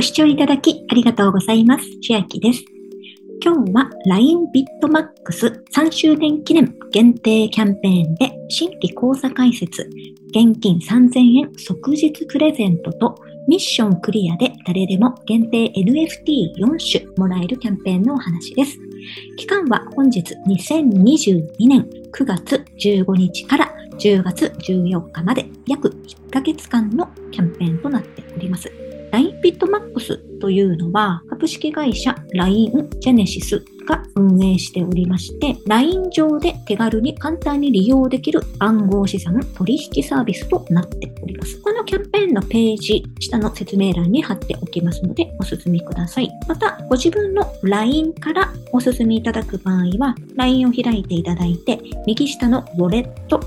ご視聴いただきありがとうございます。千秋です。今日は LINE ビットマックス3周年記念限定キャンペーンで新規講座開設、現金3000円即日プレゼントとミッションクリアで誰でも限定 NFT4 種もらえるキャンペーンのお話です。期間は本日2022年9月15日から10月14日まで約1ヶ月間のキャンペーンとなっております。LINE ビットマックスというのは株式会社 LINE ジェネシスが運営しておりまして LINE 上で手軽に簡単に利用できる暗号資産取引サービスとなっております。このキャンペーンのページ下の説明欄に貼っておきますのでお進みください。またご自分の LINE からお進みいただく場合は LINE を開いていただいて右下のウォレット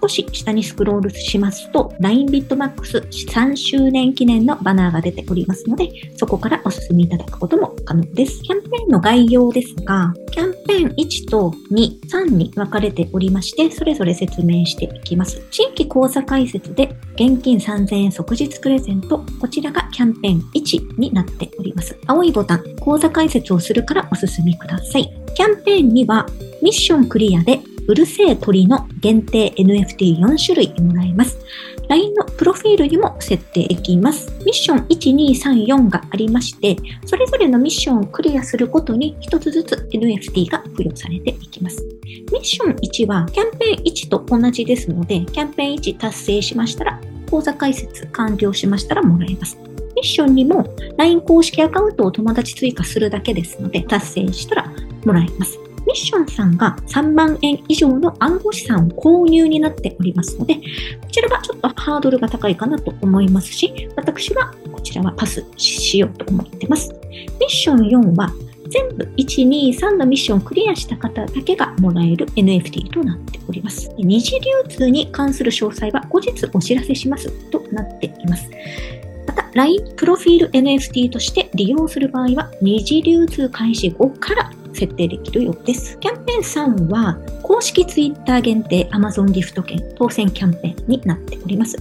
少し下にスクロールしますと、LINE ビットマックス3周年記念のバナーが出ておりますので、そこからお進みいただくことも可能です。キャンペーンの概要ですが、キャンペーン1と2、3に分かれておりまして、それぞれ説明していきます。新規講座開設で現金3000円即日プレゼント、こちらがキャンペーン1になっております。青いボタン、講座開設をするからお進みください。キャンペーン2はミッションクリアでうるせえ鳥の限定 NFT4 種類もらえます。LINE のプロフィールにも設定できます。ミッション1234がありまして、それぞれのミッションをクリアすることに一つずつ NFT が付与されていきます。ミッション1はキャンペーン1と同じですので、キャンペーン1達成しましたら、口座開設完了しましたらもらえます。ミッションにも LINE 公式アカウントを友達追加するだけですので、達成したらもらえます。ミッションさんが3万円以上の暗号資産を購入になっておりますので、こちらはちょっとハードルが高いかなと思いますし、私はこちらはパスしようと思ってます。ミッション4は全部1、2、3のミッションをクリアした方だけがもらえる NFT となっております。二次流通に関する詳細は後日お知らせしますとなっています。また、LINE プロフィール NFT として利用する場合は、二次流通開始後から設定できるようです。キャンペーン3は公式 Twitter 限定 Amazon ギフト券当選キャンペーンになっております。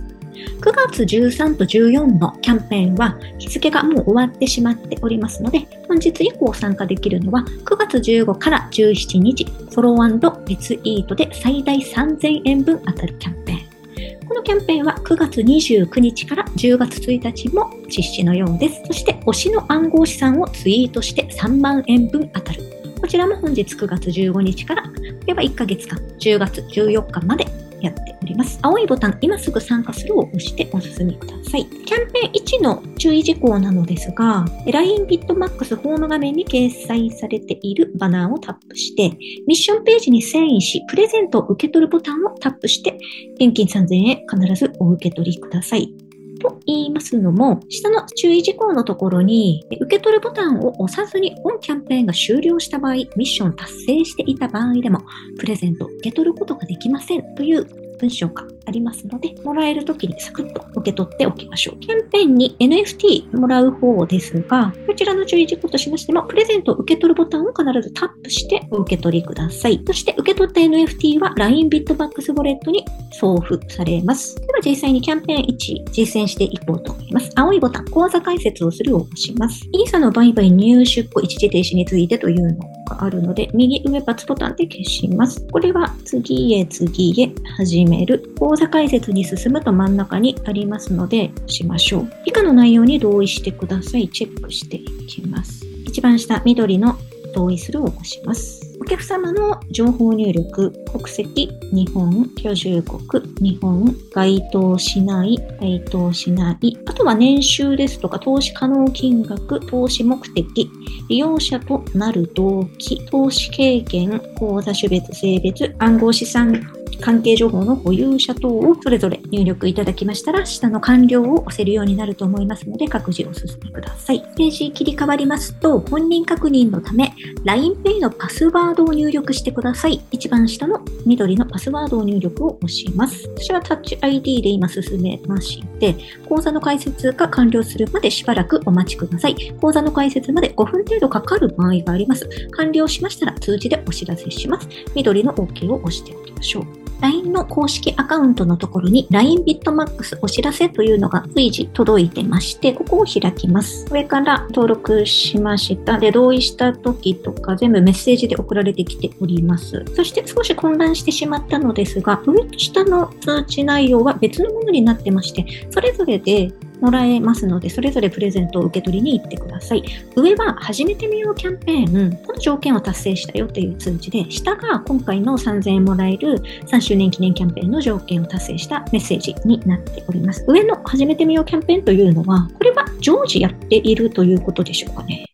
9月13と14のキャンペーンは日付がもう終わってしまっておりますので、本日以降参加できるのは9月15から17日、フォローリツイートで最大3000円分当たるキャンペーン。このキャンペーンは9月29日から10月1日も実施のようです。そして推しの暗号資産をツイートして3万円分当たる。こちらも本日9月15日から、では1ヶ月間、10月14日までやっております。青いボタン、今すぐ参加するを押してお進みください。キャンペーン1の注意事項なのですが、LINE ビットマックスホーム画面に掲載されているバナーをタップして、ミッションページに遷移し、プレゼントを受け取るボタンをタップして、現金3000円必ずお受け取りください。と言いますのも、下の注意事項のところに、受け取るボタンを押さずに本キャンペーンが終了した場合、ミッション達成していた場合でも、プレゼント受け取ることができませんという文章がありますので、もらえるときにサクッと受け取っておきましょう。キャンペーンに NFT もらう方ですが、こちらの注意事項としましても、プレゼントを受け取るボタンを必ずタップしてお受け取りください。そして受け取った NFT は LINE ビットバックスウォレットに送付されます。では実際にキャンペーン1実践していこうと思います。青いボタン、講座解説をするを押します。イーサの売買入出庫一時停止についてというのがあるので、右上バツボタンで消します。これは次へ次へ始める。講座解説に進むと真ん中にありますので、しましょう。以下の内容に同意してください。チェックしていきます。一番下、緑の同意するを押します。お客様の情報入力、国籍、日本、居住国、日本、該当しない、該当しない、あとは年収ですとか、投資可能金額、投資目的、利用者となる動機、投資経験、口座種別、性別、暗号資産関係情報の保有者等をそれぞれ入力いただきましたら、下の完了を押せるようになると思いますので、各自お進みください。ページ切り替わりますと、本人確認のため、LINEPay のパスワードを入力してください。一番下の緑のパスワードを入力を押します。私は Touch ID で今進めまして、講座の解説が完了するまでしばらくお待ちください。講座の解説まで5分程度かかる場合があります。完了しましたら通知でお知らせします。緑の OK を押しておきますしょう。LINE の公式アカウントのところに LINE ビットマックスお知らせというのが随時届いてまして、ここを開きます。上から登録しました。で、同意した時とか全部メッセージで送られてきております。そして少し混乱してしまったのですが、上と下の通知内容は別のものになってまして、それぞれでもらえますので、それぞれプレゼントを受け取りに行ってください。上は始めてみようキャンペーン、この条件を達成したよという通知で、下が今回の3000円もらえる3周年記念キャンペーンの条件を達成したメッセージになっております。上の始めてみようキャンペーンというのは、これは常時やっているということでしょうかね。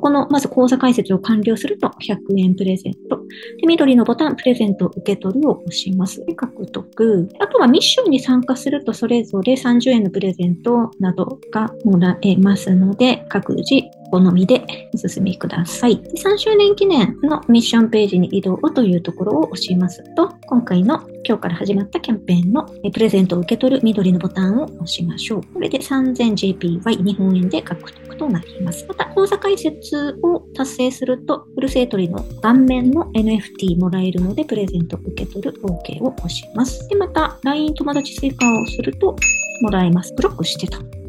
ここの、まず講座解説を完了すると100円プレゼント。で、緑のボタン、プレゼント受け取るを押します。で、獲得。あとはミッションに参加するとそれぞれ30円のプレゼントなどがもらえますので、各自好みでお進みください。3周年記念のミッションページに移動というところを押しますと、今回の今日から始まったキャンペーンのプレゼントを受け取る緑のボタンを押しましょう。これで 3000JPY 日本円で獲得となります。また、講座解説を達成すると、フルセイトリの盤面の NFT もらえるので、プレゼント受け取る OK を押します。で、また、LINE 友達追加をすると、もらえます。ブロックしてた。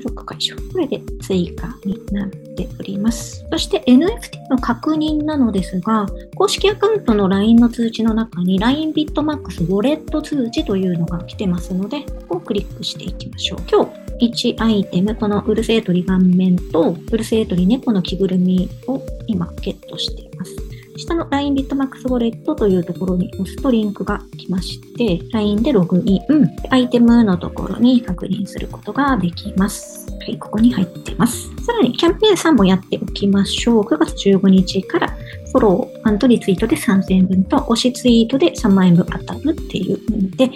ブロック解消。これで追加になっております。そして NFT の確認なのですが、公式アカウントの LINE の通知の中に LINE ビットマックスウォレット通知というのが来てますので、ここをクリックしていきましょう。今日1アイテム、このうるせえ鳥顔面とうるせえ鳥猫の着ぐるみを今ゲットして。下の LINE ビットマックスウォレットというところに押すとリンクが来まして、LINE でログイン、アイテムのところに確認することができます。はい、ここに入ってます。さらにキャンペーン3もやっておきましょう。9月15日からフォロー、アントリツイートで3000円分と、推しツイートで3万円分当たるっていうので、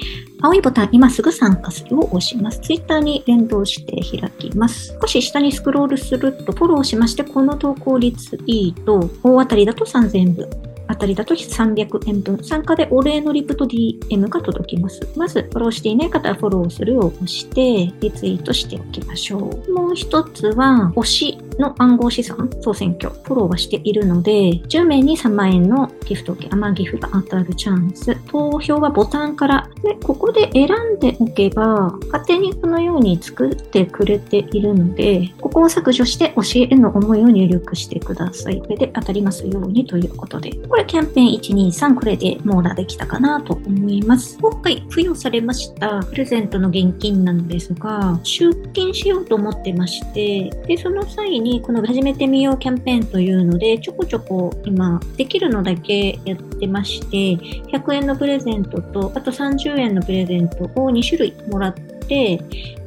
青いボタン、今すぐ参加するを押します。ツイッターに連動して開きます。少し下にスクロールすると、フォローしまして、この投稿リツイート、大当たりだと3000円分。あたりだと300円分。参加でお礼のリプと DM が届きます。まず、フォローしていない方はフォローするを押して、リツイートしておきましょう。もう一つは、推しの暗号資産総選挙、フォローはしているので、10名に3万円のギフト券、アマギフが当たるチャンス。投票はボタンから。で、ここで選んでおけば、勝手にこのように作ってくれているので、ここを削除して教えへの思いを入力してください。これで当たりますようにということで。これキャンペーン123、これで網羅できたかなと思います。今回付与されましたプレゼントの現金なんですが、出金しようと思ってまして、で、その際ににこの始めてみようキャンペーンというので、ちょこちょこ今できるのだけやってまして、100円のプレゼントと、あと30円のプレゼントを2種類もらって、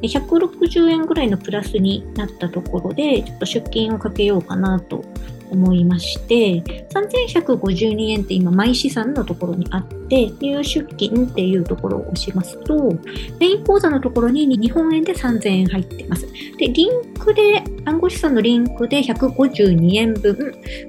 160円ぐらいのプラスになったところで、ちょっと出勤をかけようかなと思いまして、3152円って今、毎資産のところにあって、入出金っていうところを押しますと、メイン口座のところに日本円で3000円入ってます。で、リンクで、暗号資産のリンクで152円分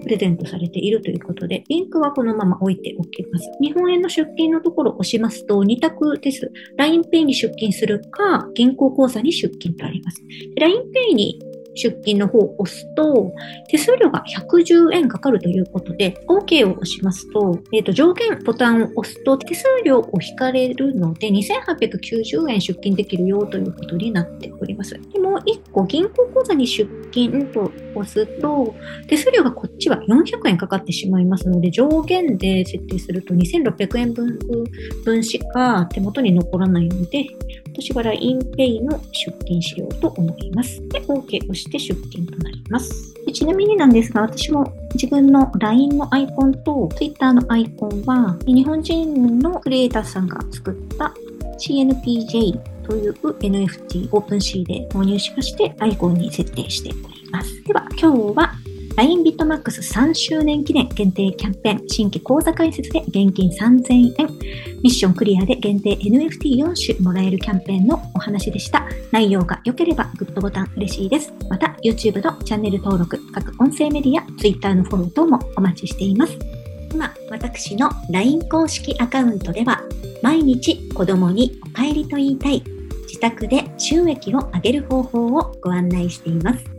プレゼントされているということで、リンクはこのまま置いておきます。日本円の出金のところを押しますと、2択です。LINEPay に出金するか、銀行口座に出金とあります。LINEPay に出金の方を押すと、手数料が110円かかるということで、OK を押しますと、えっ、ー、と、上限ボタンを押すと手数料を引かれるので、2890円出金できるよということになっております。でもう、1個銀行口座に出金と押すと、手数料がこっちは400円かかってしまいますので、上限で設定すると2600円分分しか手元に残らないので、私は LINEPay の出金しようと思います。で、OK をして出勤となります。ちなみになんですが、私も自分の LINE のアイコンと Twitter のアイコンは、日本人のクリエイターさんが作った CNPJ という NFT オープンシーで購入しましてアイコンに設定しております。では今日は LINE ビットマックス3周年記念限定キャンペーン新規講座開設で現金3000円。ミッションクリアで限定 NFT4 種もらえるキャンペーンのお話でした。内容が良ければグッドボタン嬉しいです。また YouTube のチャンネル登録各音声メディア Twitter のフォロー等もお待ちしています。今私の LINE 公式アカウントでは毎日子供にお帰りと言いたい自宅で収益を上げる方法をご案内しています。